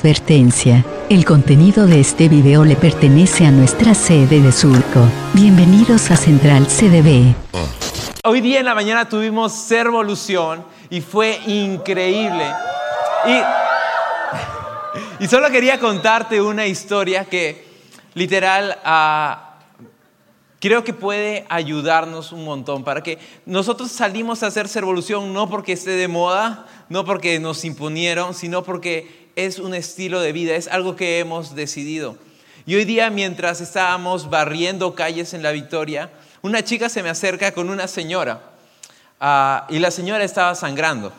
Advertencia. El contenido de este video le pertenece a nuestra sede de Surco. Bienvenidos a Central CDB. Hoy día en la mañana tuvimos Servolución y fue increíble. Y, y solo quería contarte una historia que literal ah, creo que puede ayudarnos un montón para que nosotros salimos a hacer Servolución no porque esté de moda, no porque nos imponieron, sino porque es un estilo de vida, es algo que hemos decidido. Y hoy día, mientras estábamos barriendo calles en La Victoria, una chica se me acerca con una señora ah, y la señora estaba sangrando.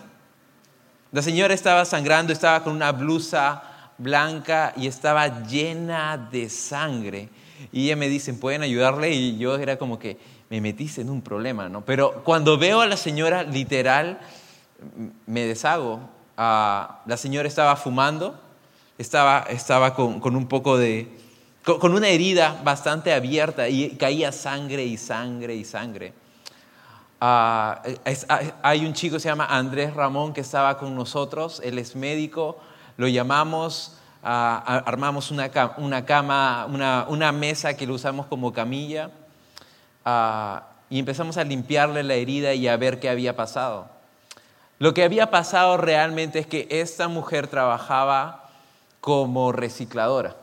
La señora estaba sangrando, estaba con una blusa blanca y estaba llena de sangre. Y ella me dice, ¿pueden ayudarle? Y yo era como que me metiste en un problema, ¿no? Pero cuando veo a la señora, literal, me deshago la señora estaba fumando, estaba, estaba con, un poco de, con, una herida bastante abierta y caía sangre y sangre y sangre. Ah, hay un chico que se llama Andrés Ramón que estaba con nosotros, él es médico, lo llamamos, ah, armamos una, una cama, una, una, mesa que lo usamos como camilla ah, y empezamos a limpiarle la herida y a ver qué había pasado. Lo que había pasado realmente es que esta mujer trabajaba como recicladora.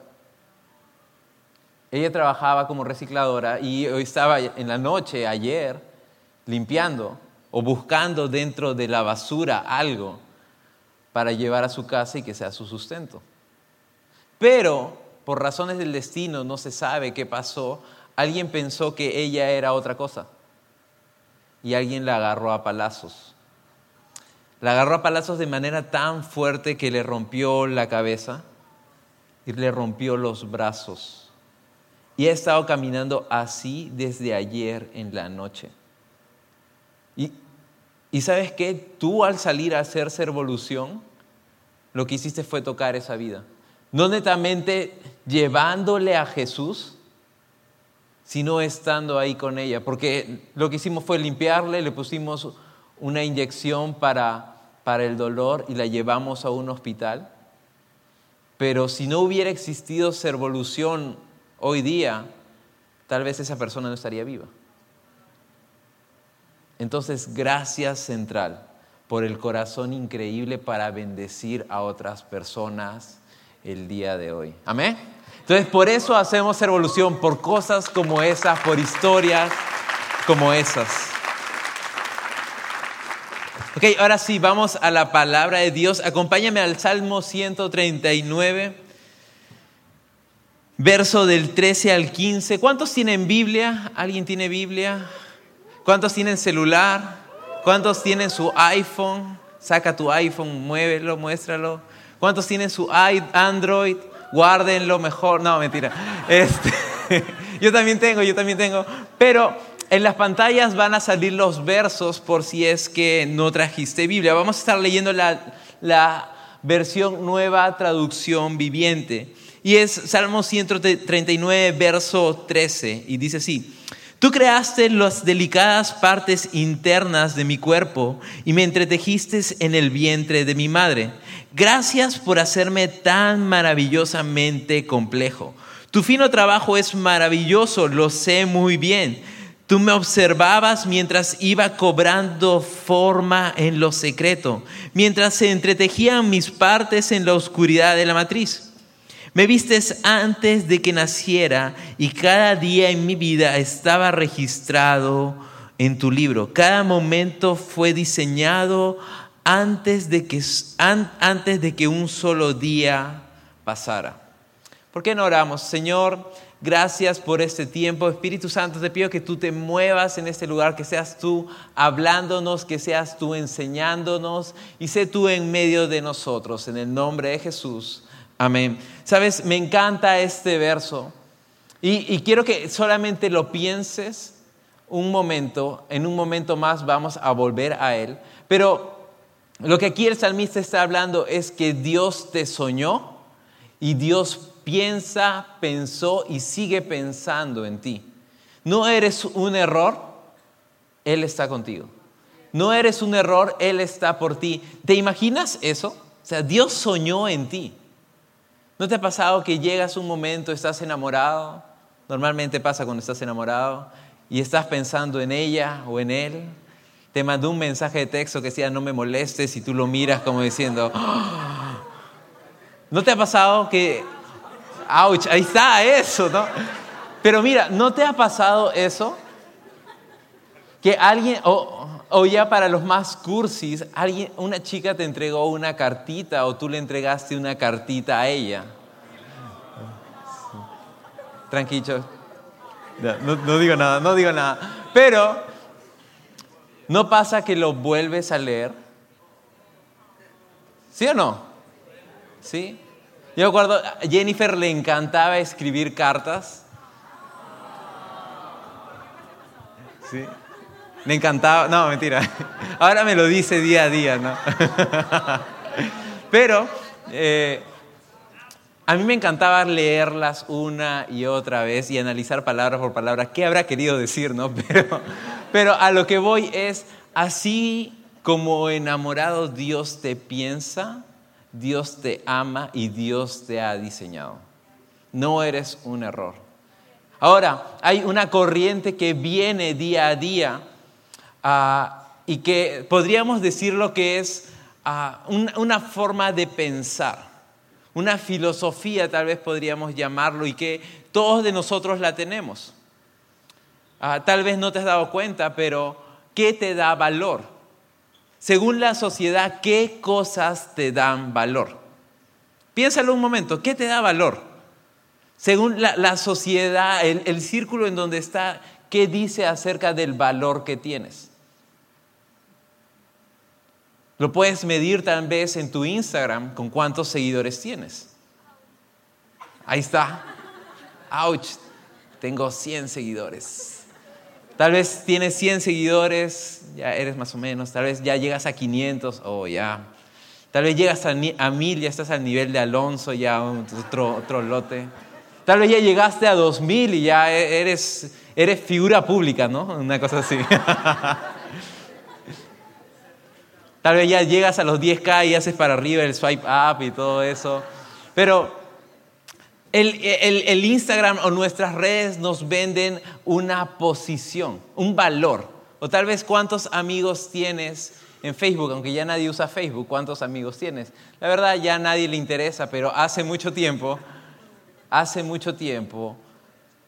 Ella trabajaba como recicladora y estaba en la noche, ayer, limpiando o buscando dentro de la basura algo para llevar a su casa y que sea su sustento. Pero por razones del destino, no se sabe qué pasó, alguien pensó que ella era otra cosa y alguien la agarró a palazos la agarró a palazos de manera tan fuerte que le rompió la cabeza y le rompió los brazos. Y ha estado caminando así desde ayer en la noche. Y, y sabes qué? Tú al salir a hacer servolución, lo que hiciste fue tocar esa vida. No netamente llevándole a Jesús, sino estando ahí con ella. Porque lo que hicimos fue limpiarle, le pusimos una inyección para, para el dolor y la llevamos a un hospital. Pero si no hubiera existido servolución hoy día, tal vez esa persona no estaría viva. Entonces, gracias Central por el corazón increíble para bendecir a otras personas el día de hoy. Amén. Entonces, por eso hacemos servolución, por cosas como esas, por historias como esas. Ok, ahora sí, vamos a la palabra de Dios. Acompáñame al Salmo 139, verso del 13 al 15. ¿Cuántos tienen Biblia? ¿Alguien tiene Biblia? ¿Cuántos tienen celular? ¿Cuántos tienen su iPhone? Saca tu iPhone, muévelo, muéstralo. ¿Cuántos tienen su Android? Guárdenlo mejor. No, mentira. Este, yo también tengo, yo también tengo. Pero en las pantallas van a salir los versos por si es que no trajiste Biblia. Vamos a estar leyendo la, versión nueva traducción viviente. Y es Salmo 139, verso 13. Y dice así. Tú creaste las delicadas partes internas de mi cuerpo y me entretejiste en el vientre de mi madre. Gracias por hacerme tan maravillosamente complejo. Tu fino trabajo es maravilloso, lo sé muy bien. Tú me observabas mientras iba cobrando forma en lo secreto, mientras se entretejían mis partes en la oscuridad de la matriz. Me vistes antes de que naciera y cada día en mi vida estaba registrado en tu libro. Cada momento fue diseñado antes de que, antes de que un solo día pasara. ¿Por qué no oramos? Señor, Gracias por este tiempo. Espíritu Santo, te pido que tú te muevas en este lugar, que seas tú hablándonos, que seas tú enseñándonos y sé tú en medio de nosotros. En el nombre de Jesús. Amén. Sabes, me encanta este verso y, y quiero que solamente lo pienses un momento. En un momento más vamos a volver a él. Pero lo que aquí el salmista está hablando es que Dios te soñó y Dios piensa, pensó y sigue pensando en ti. No eres un error, Él está contigo. No eres un error, Él está por ti. ¿Te imaginas eso? O sea, Dios soñó en ti. ¿No te ha pasado que llegas un momento, estás enamorado? Normalmente pasa cuando estás enamorado y estás pensando en ella o en él. Te mandó un mensaje de texto que decía no me molestes y tú lo miras como diciendo, ¡Ah!". ¿no te ha pasado que, ouch, ahí está eso, ¿no? Pero mira, ¿no te ha pasado eso? Que alguien, o, ya para los más cursis, alguien, una chica te entregó una cartita o tú le entregaste una cartita a ella. Tranquilo. No, no digo nada, no digo nada. Pero, ¿no pasa que lo vuelves a leer? ¿Sí o no? ¿Sí? Yo recuerdo, a Jennifer le encantaba escribir cartas. ¿Sí? Me encantaba, no, mentira. Ahora me lo dice día a día, ¿no? Pero eh, a mí me encantaba leerlas una y otra vez y analizar palabra por palabra qué habrá querido decir, ¿no? Pero, pero a lo que voy es, así como enamorado Dios te piensa, Dios te ama y Dios te ha diseñado. No eres un error. Ahora, hay una corriente que viene día a día Ah, y que podríamos decir lo que es ah, una forma de pensar, una filosofía tal vez podríamos llamarlo y que todos de nosotros la tenemos. Ah, tal vez no te has dado cuenta, pero ¿qué te da valor? Según la sociedad, ¿qué cosas te dan valor? Piénsalo un momento, ¿qué te da valor? Según la, sociedad, el círculo en donde está, ¿qué dice acerca del valor que tienes? Lo puedes medir tal vez en tu Instagram con cuántos seguidores tienes. Ahí está. Ouch, tengo 100 seguidores. Tal vez tienes 100 seguidores, ya eres más o menos. Tal vez ya llegas a 500, o oh, ya. Tal vez llegas a, a 1000, ya estás al nivel de Alonso, ya otro, otro lote. Tal vez ya llegaste a 2000 y ya e-, eres, eres figura pública, ¿no? Una cosa así. Tal vez ya llegas a los 10K y haces para arriba el swipe up y todo eso. Pero el, Instagram o nuestras redes nos venden una posición, un valor. O tal vez cuántos amigos tienes en Facebook, aunque ya nadie usa Facebook, ¿cuántos amigos tienes? La verdad ya a nadie le interesa, pero hace mucho tiempo, hace mucho tiempo,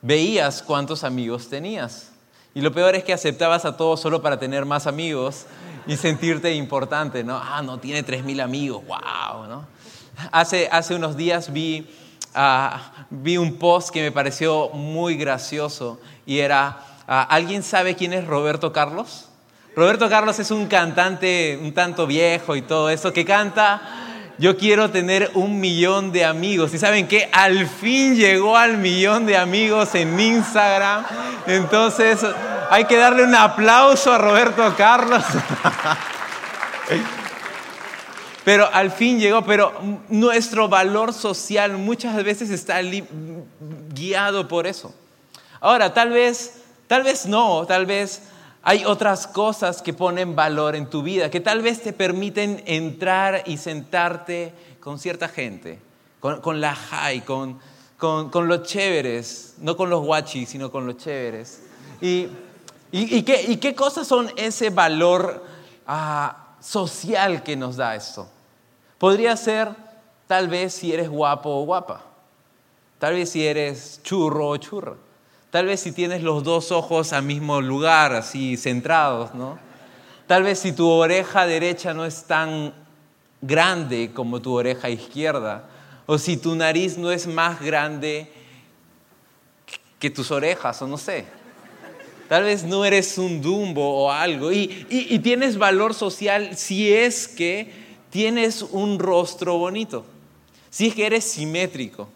veías cuántos amigos tenías. Y lo peor es que aceptabas a todos solo para tener más amigos y sentirte importante, ¿no? Ah, no, tiene 3.000 amigos, wow, ¿no? Hace, hace unos días vi, ah, vi un post que me pareció muy gracioso y era, ¿alguien sabe quién es Roberto Carlos? Roberto Carlos es un cantante un tanto viejo y todo eso que canta yo quiero tener un millón de amigos. ¿Y saben qué? Al fin llegó al millón de amigos en Instagram. Entonces, hay que darle un aplauso a Roberto Carlos. Pero al fin llegó, pero nuestro valor social muchas veces está guiado por eso. Ahora, tal vez, tal vez no, tal vez hay otras cosas que ponen valor en tu vida, que tal vez te permiten entrar y sentarte con cierta gente, con, la high, con, los chéveres, no con los guachis, sino con los chéveres. ¿Y, qué, cosas son ese valor ah, social que nos da esto? Podría ser tal vez si eres guapo o guapa, tal vez si eres churro o churra Tal vez si tienes los dos ojos al mismo lugar, así centrados, ¿no? Tal vez si tu oreja derecha no es tan grande como tu oreja izquierda, o si tu nariz no es más grande que tus orejas, o no sé. Tal vez no eres un dumbo o algo, y, y tienes valor social si es que tienes un rostro bonito, si es que eres simétrico.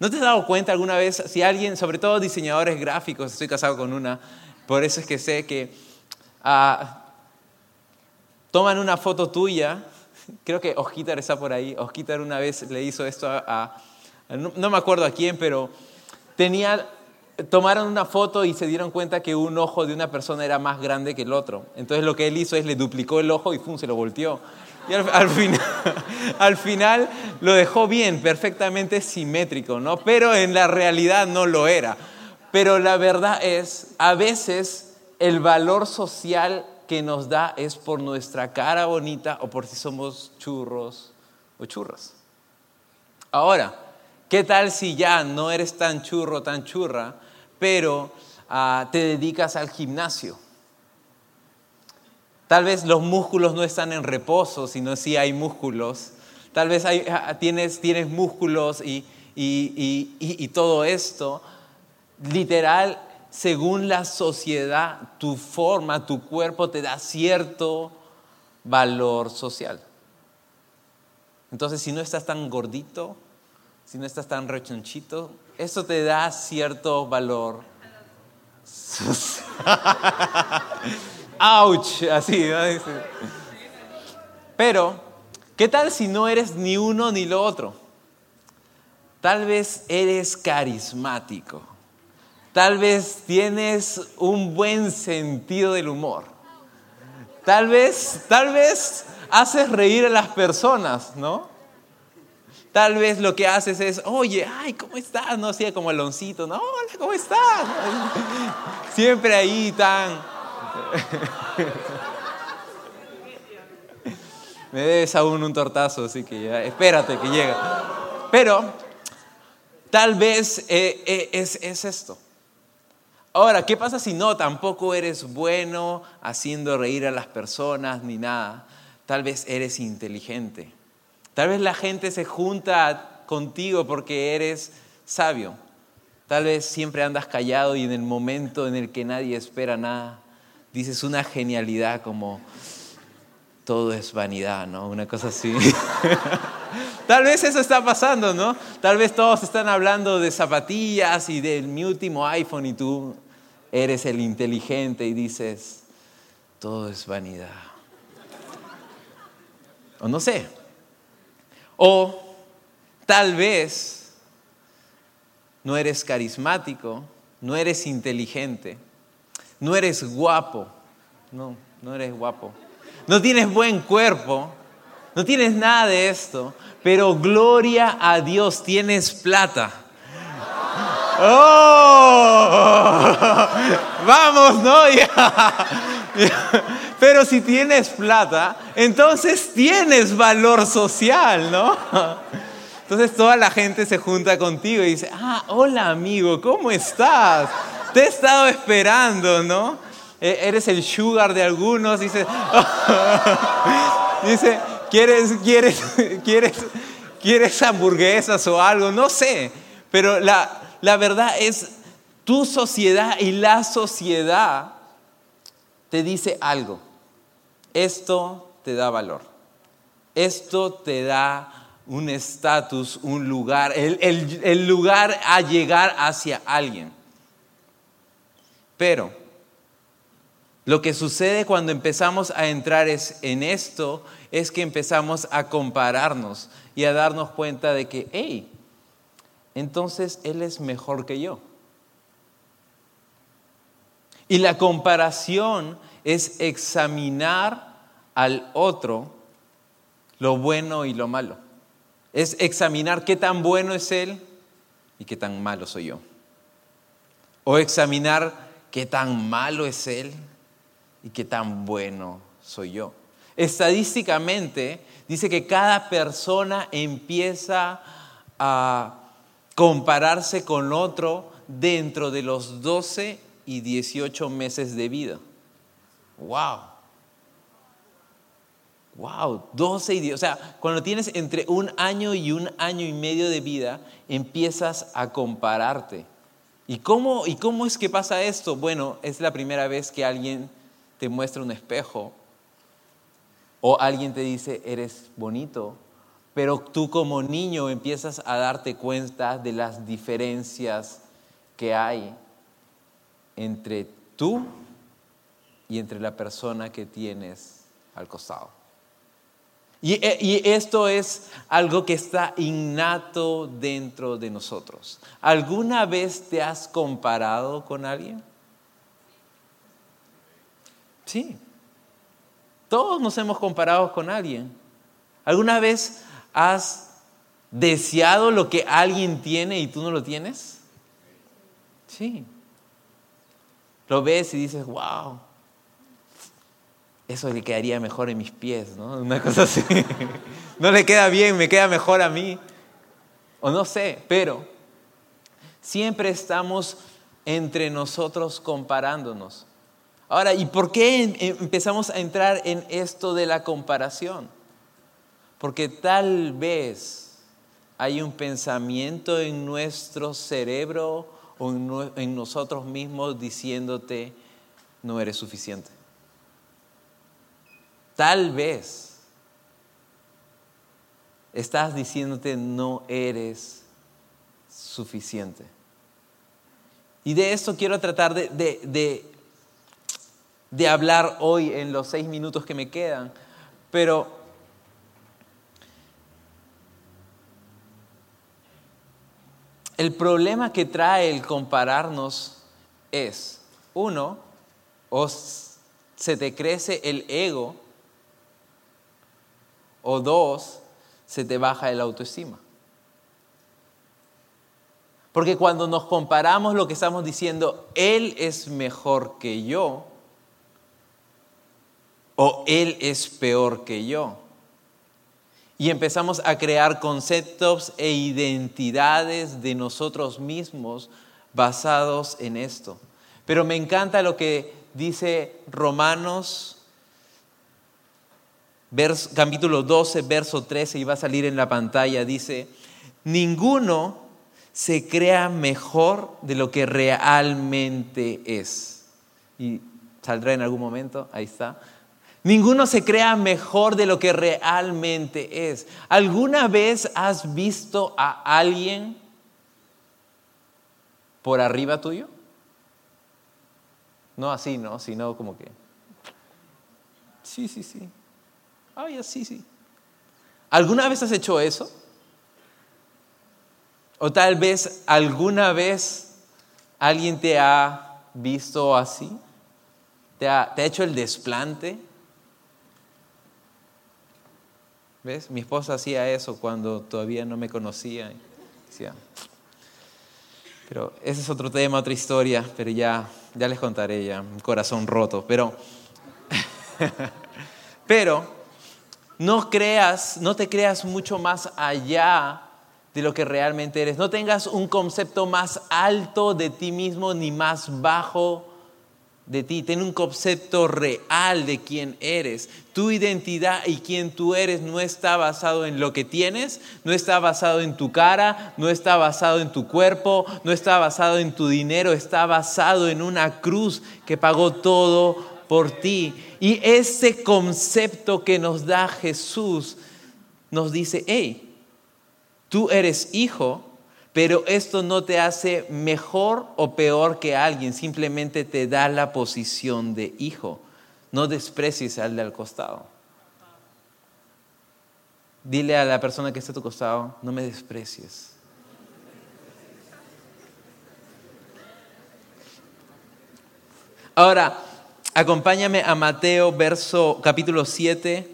¿No te has dado cuenta alguna vez si alguien, sobre todo diseñadores gráficos, estoy casado con una, por eso es que sé que ah, toman una foto tuya, creo que Osquitar está por ahí, Osquitar una vez le hizo esto a, no, me acuerdo a quién, pero tenía tomaron una foto y se dieron cuenta que un ojo de una persona era más grande que el otro. Entonces lo que él hizo es le duplicó el ojo y ¡pum! se lo volteó. Y al, final, al final lo dejó bien, perfectamente simétrico, ¿no? Pero en la realidad no lo era. Pero la verdad es, a veces el valor social que nos da es por nuestra cara bonita o por si somos churros o churras. Ahora, ¿qué tal si ya no eres tan churro, tan churra, pero ah, te dedicas al gimnasio? Tal vez los músculos no están en reposo, sino si hay músculos. Tal vez ah, tienes, tienes músculos y, y todo esto. Literal, según la sociedad, tu forma, tu cuerpo te da cierto valor social. Entonces, si no estás tan gordito, si no estás tan rechonchito, eso te da cierto valor social. ¡Auch! Así, Pero, ¿qué tal si no eres ni uno ni lo otro? Tal vez eres carismático. Tal vez tienes un buen sentido del humor. Tal vez, tal vez haces reír a las personas, ¿no? Tal vez lo que haces es, oye, ay, ¿cómo estás? No sea como Aloncito, no, hola, ¿cómo estás? Siempre ahí tan Me debes aún un tortazo, así que ya, espérate que llega. Pero tal vez eh, eh, es, es esto. Ahora, ¿qué pasa si no? Tampoco eres bueno haciendo reír a las personas ni nada. Tal vez eres inteligente. Tal vez la gente se junta contigo porque eres sabio. Tal vez siempre andas callado y en el momento en el que nadie espera nada, dices una genialidad como todo es vanidad, ¿no? Una cosa así. Tal vez eso está pasando, ¿no? Tal vez todos están hablando de zapatillas y de mi último iPhone y tú eres el inteligente y dices, todo es vanidad. O no sé. O tal vez no eres carismático, no eres inteligente no eres guapo. No, no eres guapo. No tienes buen cuerpo. No tienes nada de esto. Pero gloria a Dios, tienes plata. ¡Oh! Vamos, ¿no? Pero si tienes plata, entonces tienes valor social, ¿no? Entonces toda la gente se junta contigo y dice, ah, hola amigo, ¿cómo estás? Te he estado esperando, ¿no? E, eres el sugar de algunos, dice, dice, ¿quieres, quieres, quieres, quieres hamburguesas o algo? No sé, pero la, la verdad es, tu sociedad y la sociedad te dice algo. Esto te da valor. Esto te da un estatus, un lugar, el, el, lugar a llegar hacia alguien. Pero lo que sucede cuando empezamos a entrar en esto es que empezamos a compararnos y a darnos cuenta de que, hey, entonces Él es mejor que yo. Y la comparación es examinar al otro lo bueno y lo malo. Es examinar qué tan bueno es Él y qué tan malo soy yo. O examinar qué tan malo es Él y qué tan bueno soy yo. Estadísticamente dice que cada persona empieza a compararse con otro dentro de los 12 y 18 meses de vida. ¡Wow! ¡Wow! 12 y 10. O sea, cuando tienes entre un año y un año y medio de vida, empiezas a compararte. ¿Y cómo, ¿Y cómo es que pasa esto? Bueno, es la primera vez que alguien te muestra un espejo o alguien te dice, eres bonito, pero tú como niño empiezas a darte cuenta de las diferencias que hay entre tú y entre la persona que tienes al costado. Y, y, esto es algo que está innato dentro de nosotros. ¿Alguna vez te has comparado con alguien? Sí. Todos nos hemos comparado con alguien. ¿Alguna vez has deseado lo que alguien tiene y tú no lo tienes? Sí. Lo ves y dices, wow, eso le quedaría mejor en mis pies, ¿no? Una cosa así. No le queda bien, me queda mejor a mí. O no sé, pero siempre estamos entre nosotros comparándonos. Ahora, ¿y por qué em, empezamos a entrar en esto de la comparación? Porque tal vez hay un pensamiento en nuestro cerebro o en nosotros mismos diciéndote, no eres suficiente. Tal vez estás diciéndote no eres suficiente. Y de esto quiero tratar de, de, hablar hoy en los seis minutos que me quedan. Pero el problema que trae el compararnos es, uno, o se te crece el ego o dos, se te baja el autoestima. Porque cuando nos comparamos lo que estamos diciendo, Él es mejor que yo o Él es peor que yo. Y empezamos a crear conceptos e identidades de nosotros mismos basados en esto. Pero me encanta lo que dice Romanos capítulo 12, verso 13, y va a salir en la pantalla, dice, ninguno se crea mejor de lo que realmente es. Y saldrá en algún momento, ahí está. Ninguno se crea mejor de lo que realmente es. ¿Alguna vez has visto a alguien por arriba tuyo? No así, ¿no? Sino como que... Sí, sí, sí. Ay, así, sí. ¿Alguna vez has hecho eso? O tal vez alguna vez alguien te ha visto así, te ha, hecho el desplante. ¿Ves? Mi esposa hacía eso cuando todavía no me conocía. pero ese es otro tema, otra historia, pero ya, ya les contaré ya, un corazón roto. Pero, pero no creas, no te creas mucho más allá de lo que realmente eres. No tengas un concepto más alto de ti mismo ni más bajo de ti. Ten un concepto real de quién eres. Tu identidad y quién tú eres no está basado en lo que tienes, no está basado en tu cara, no está basado en tu cuerpo, no está basado en tu dinero, está basado en una cruz que pagó todo por ti. Y ese concepto que nos da Jesús nos dice, hey, tú eres hijo, pero esto no te hace mejor o peor que alguien, simplemente te da la posición de hijo. No desprecies al de al costado. Dile a la persona que está a tu costado, no me desprecies. Ahora, Acompáñame a Mateo verso, capítulo 7,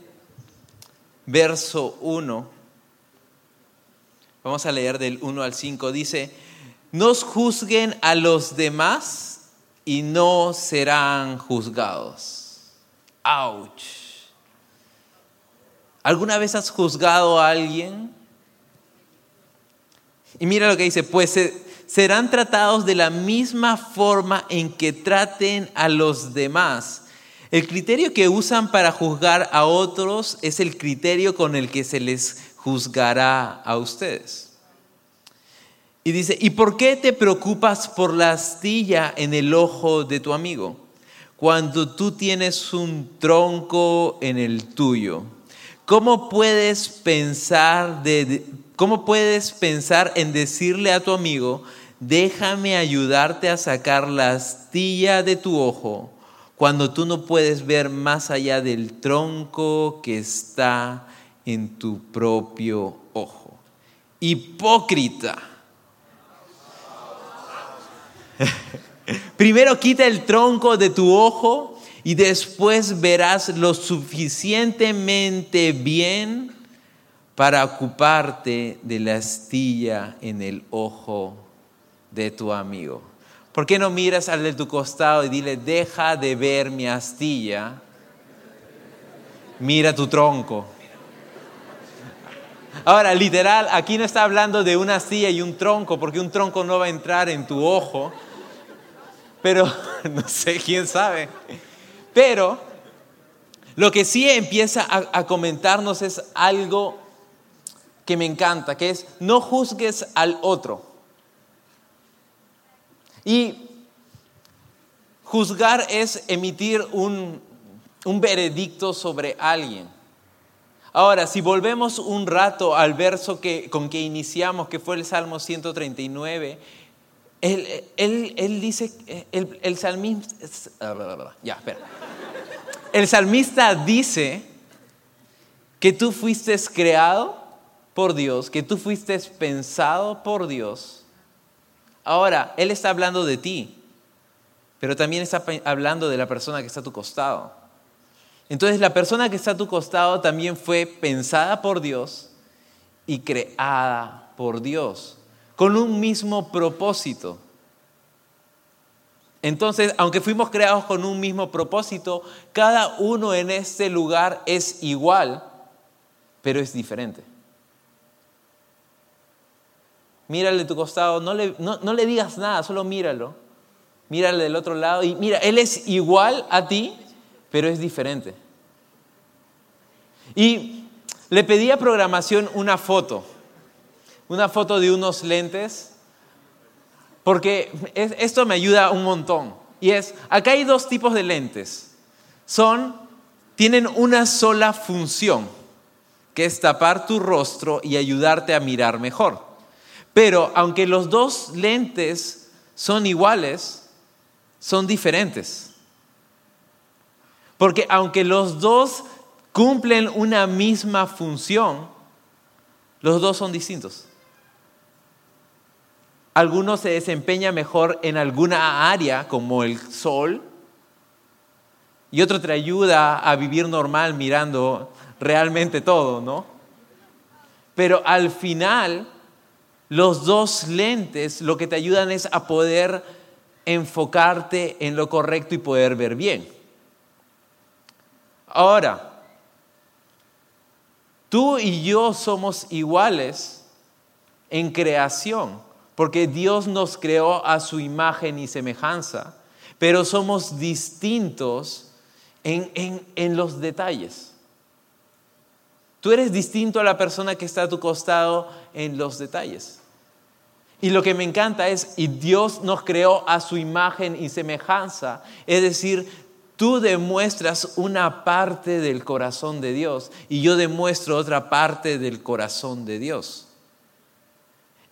verso 1. Vamos a leer del 1 al 5. Dice, nos juzguen a los demás y no serán juzgados. Ouch. ¿Alguna vez has juzgado a alguien? Y mira lo que dice, pues serán tratados de la misma forma en que traten a los demás. El criterio que usan para juzgar a otros es el criterio con el que se les juzgará a ustedes. Y dice, ¿y por qué te preocupas por la astilla en el ojo de tu amigo cuando tú tienes un tronco en el tuyo? ¿Cómo puedes pensar, de, cómo puedes pensar en decirle a tu amigo, déjame ayudarte a sacar la astilla de tu ojo cuando tú no puedes ver más allá del tronco que está en tu propio ojo. Hipócrita. Primero quita el tronco de tu ojo y después verás lo suficientemente bien para ocuparte de la astilla en el ojo de tu amigo. ¿Por qué no miras al de tu costado y dile, deja de ver mi astilla, mira tu tronco? Ahora, literal, aquí no está hablando de una astilla y un tronco, porque un tronco no va a entrar en tu ojo, pero no sé, quién sabe. Pero lo que sí empieza a, a comentarnos es algo que me encanta, que es no juzgues al otro. Y juzgar es emitir un, veredicto sobre alguien. Ahora, si volvemos un rato al verso que, con que iniciamos, que fue el Salmo 139, él, él, dice, el, el, salmista. El salmista dice que tú fuiste creado por Dios, que tú fuiste pensado por Dios Ahora, Él está hablando de ti, pero también está hablando de la persona que está a tu costado. Entonces la persona que está a tu costado también fue pensada por Dios y creada por Dios, con un mismo propósito. Entonces, aunque fuimos creados con un mismo propósito, cada uno en este lugar es igual, pero es diferente mírale de tu costado, no le, no, le digas nada, solo míralo. Mírale del otro lado y mira, Él es igual a ti, pero es diferente. Y le pedí a programación una foto, una foto de unos lentes, porque esto me ayuda un montón. Y es, acá hay dos tipos de lentes. Son, tienen una sola función, que es tapar tu rostro y ayudarte a mirar mejor. Pero aunque los dos lentes son iguales, son diferentes. Porque aunque los dos cumplen una misma función, los dos son distintos. Algunos se desempeña mejor en alguna área, como el sol, y otro te ayuda a vivir normal mirando realmente todo, ¿no? Pero al final los dos lentes lo que te ayudan es a poder enfocarte en lo correcto y poder ver bien. Ahora, tú y yo somos iguales en creación, porque Dios nos creó a su imagen y semejanza, pero somos distintos en, en los detalles. Tú eres distinto a la persona que está a tu costado en los detalles. Y lo que me encanta es, y Dios nos creó a su imagen y semejanza, es decir, tú demuestras una parte del corazón de Dios y yo demuestro otra parte del corazón de Dios.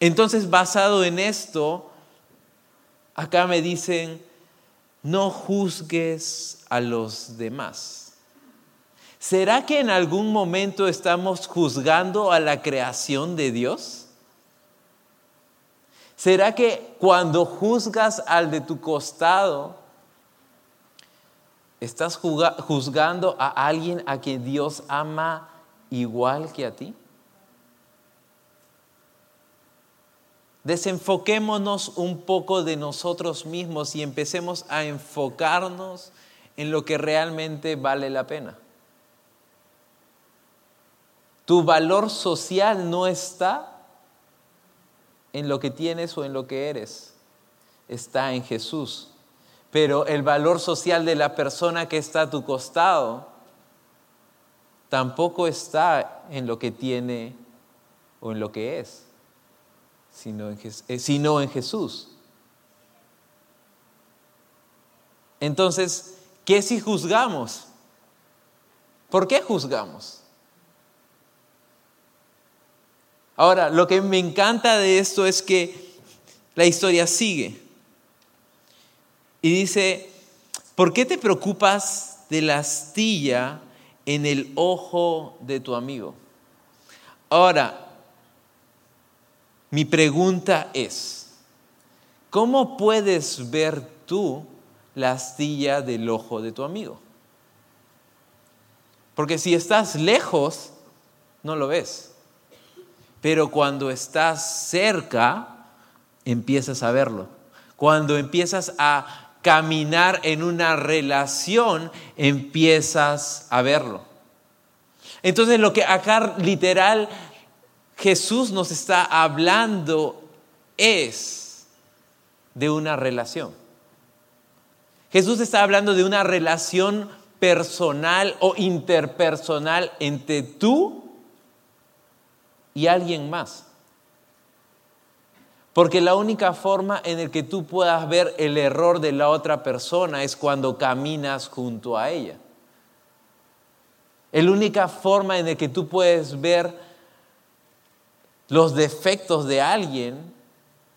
Entonces, basado en esto, acá me dicen, no juzgues a los demás. ¿Será que en algún momento estamos juzgando a la creación de Dios? ¿Será que cuando juzgas al de tu costado, estás juzgando a alguien a quien Dios ama igual que a ti? Desenfoquémonos un poco de nosotros mismos y empecemos a enfocarnos en lo que realmente vale la pena. Tu valor social no está en lo que tienes o en lo que eres, está en Jesús. Pero el valor social de la persona que está a tu costado tampoco está en lo que tiene o en lo que es, sino en, eh, Jesús. Entonces, ¿qué si juzgamos? ¿Por qué juzgamos? Ahora, lo que me encanta de esto es que la historia sigue. Y dice, ¿por qué te preocupas de la astilla en el ojo de tu amigo? Ahora, mi pregunta es, ¿cómo puedes ver tú la astilla del ojo de tu amigo? Porque si estás lejos, no lo ves. Pero cuando estás cerca, empiezas a verlo. Cuando empiezas a caminar en una relación, empiezas a verlo. Entonces lo que acá literal Jesús nos está hablando es de una relación. Jesús está hablando de una relación personal o interpersonal entre tú y alguien más. Porque la única forma en la que tú puedas ver el error de la otra persona es cuando caminas junto a ella. La única forma en la que tú puedes ver los defectos de alguien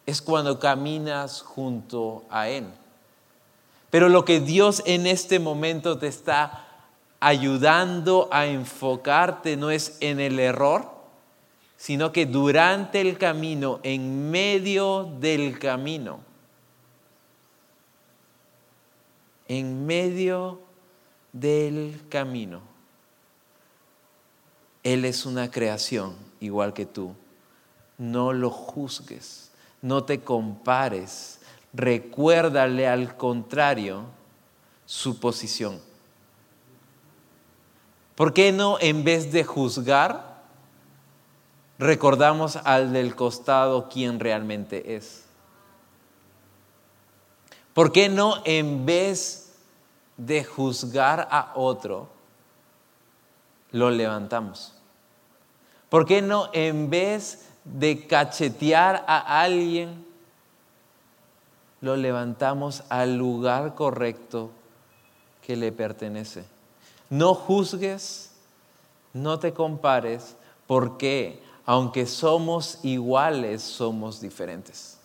es cuando caminas junto a Él. Pero lo que Dios en este momento te está ayudando a enfocarte no es en el error, sino que durante el camino, en medio del camino, en medio del camino, Él es una creación igual que tú. No lo juzgues, no te compares, recuérdale al contrario su posición. ¿Por qué no en vez de juzgar? Recordamos al del costado quien realmente es. ¿Por qué no en vez de juzgar a otro, lo levantamos? ¿Por qué no en vez de cachetear a alguien, lo levantamos al lugar correcto que le pertenece? No juzgues, no te compares, porque aunque somos iguales, somos diferentes.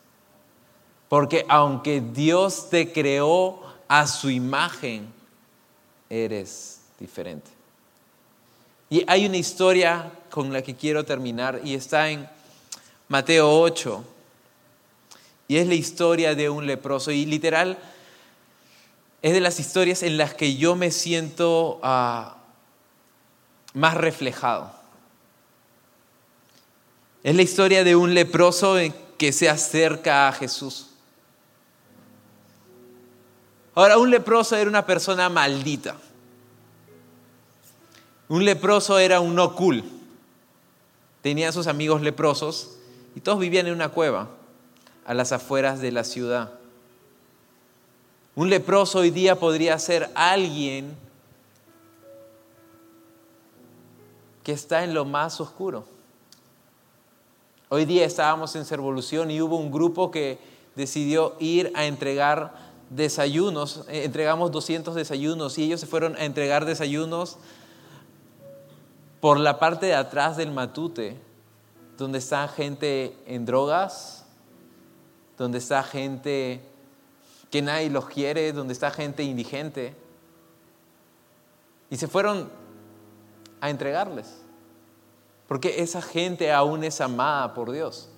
Porque aunque Dios te creó a su imagen, eres diferente. Y hay una historia con la que quiero terminar y está en Mateo 8. Y es la historia de un leproso. Y literal, es de las historias en las que yo me siento ah, más reflejado. Es la historia de un leproso que se acerca a Jesús. Ahora, un leproso era una persona maldita. Un leproso era un no cool. Tenía sus amigos leprosos y todos vivían en una cueva a las afueras de la ciudad. Un leproso hoy día podría ser alguien que está en lo más oscuro. Hoy día estábamos en Servolución y hubo un grupo que decidió ir a entregar desayunos. Eh, entregamos 200 desayunos y ellos se fueron a entregar desayunos por la parte de atrás del matute, donde está gente en drogas, donde está gente que nadie los quiere, donde está gente indigente. Y se fueron a entregarles. Porque esa gente aún es amada por Dios.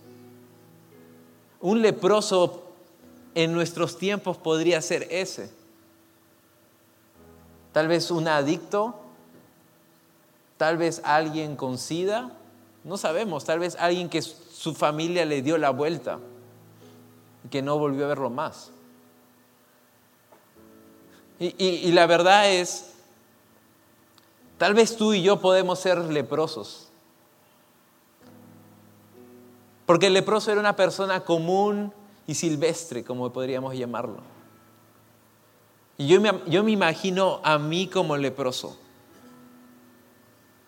Un leproso en nuestros tiempos podría ser ese. Tal vez un adicto, tal vez alguien con sida, no sabemos, tal vez alguien que su familia le dio la vuelta y que no volvió a verlo más. Y, y la verdad es, tal vez tú y yo podemos ser leprosos. Porque el leproso era una persona común y silvestre, como podríamos llamarlo. Y yo me, yo me imagino a mí como leproso.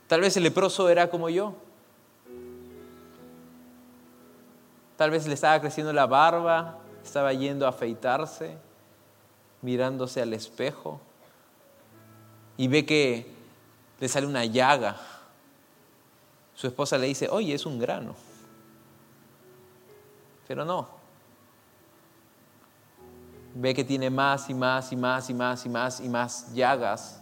Tal vez el leproso era como yo. Tal vez le estaba creciendo la barba, estaba yendo a afeitarse, mirándose al espejo y ve que le sale una llaga. Su esposa le dice, oye, es un grano. Pero no. Ve que tiene más y más y más y más y más y más llagas.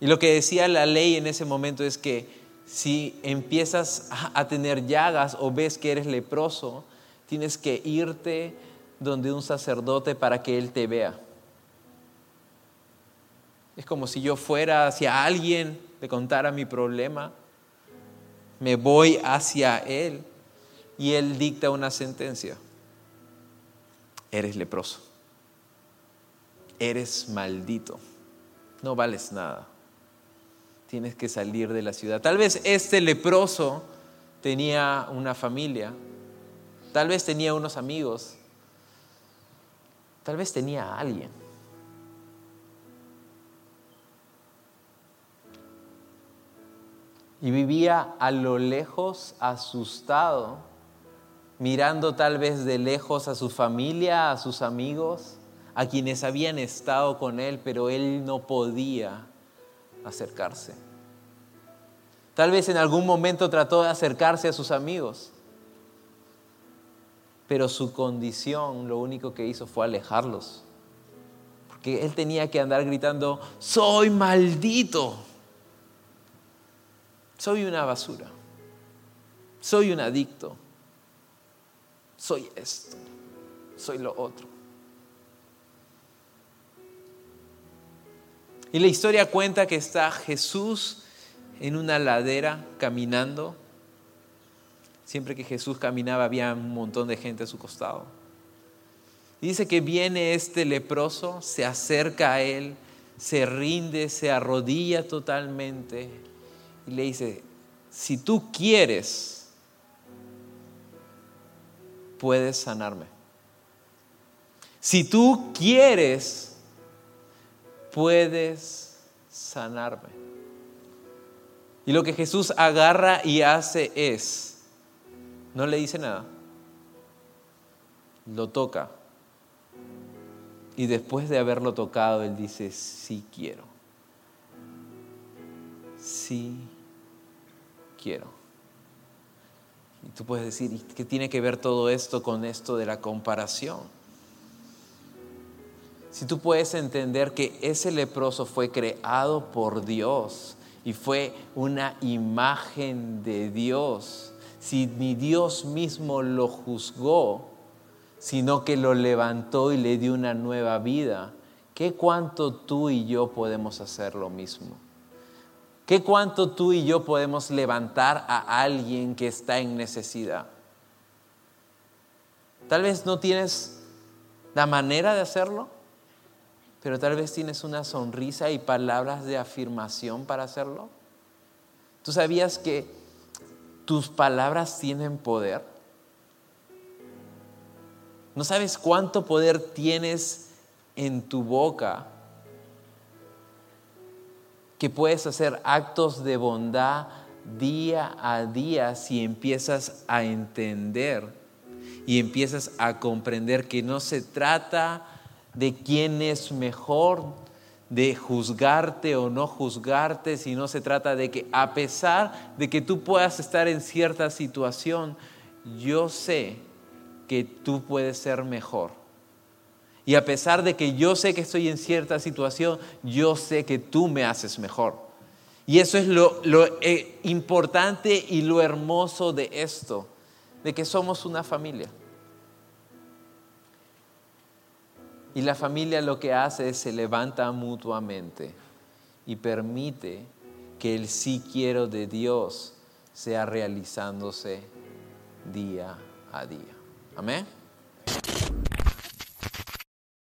Y lo que decía la ley en ese momento es que Si empiezas a tener llagas o ves que eres leproso, tienes que irte donde un sacerdote para que él te vea. Es como si yo fuera hacia alguien, le contara mi problema, me voy hacia él y él dicta una sentencia. Eres leproso, eres maldito, no vales nada, tienes que salir de la ciudad. Tal vez este leproso tenía una familia, tal vez tenía unos amigos, tal vez tenía a alguien. Y vivía a lo lejos asustado mirando tal vez de lejos a su familia, a sus amigos, a quienes habían estado con él, pero él no podía acercarse. Tal vez en algún momento trató de acercarse a sus amigos, pero su condición lo único que hizo fue alejarlos. Porque él tenía que andar gritando, soy maldito, soy una basura, soy un adicto soy esto, soy lo otro. Y la historia cuenta que está Jesús en una ladera caminando. Siempre que Jesús caminaba había un montón de gente a su costado. dice que viene este leproso, se acerca a él, se rinde, se arrodilla totalmente y le dice, si tú quieres, puedes sanarme. Si tú quieres, puedes sanarme. Y lo que Jesús agarra y hace es, no le dice nada, lo toca. Y después de haberlo tocado, Él dice, sí quiero. Sí quiero. Y tú puedes decir, ¿qué tiene que ver todo esto con esto de la comparación? Si tú puedes entender que ese leproso fue creado por Dios y fue una imagen de Dios, si ni Dios mismo lo juzgó, sino que lo levantó y le dio una nueva vida, ¿qué cuánto tú y yo podemos hacer lo mismo? ¿Qué cuánto tú y yo podemos levantar a alguien que está en necesidad? Tal vez no tienes la manera de hacerlo, pero tal vez tienes una sonrisa y palabras de afirmación para hacerlo. ¿Tú sabías que tus palabras tienen poder? ¿No sabes cuánto poder tienes en tu boca? Que puedes hacer actos de bondad día a día si empiezas a entender y empiezas a comprender que no se trata de quién es mejor, de juzgarte o no juzgarte, sino se trata de que a pesar de que tú puedas estar en cierta situación, yo sé que tú puedes ser mejor y a pesar de que yo sé que estoy en cierta situación, yo sé que tú me haces mejor. Y eso es lo, eh, importante y lo hermoso de esto, de que somos una familia. Y la familia lo que hace es se levanta mutuamente y permite que el sí quiero de Dios sea realizándose día a día. Amén.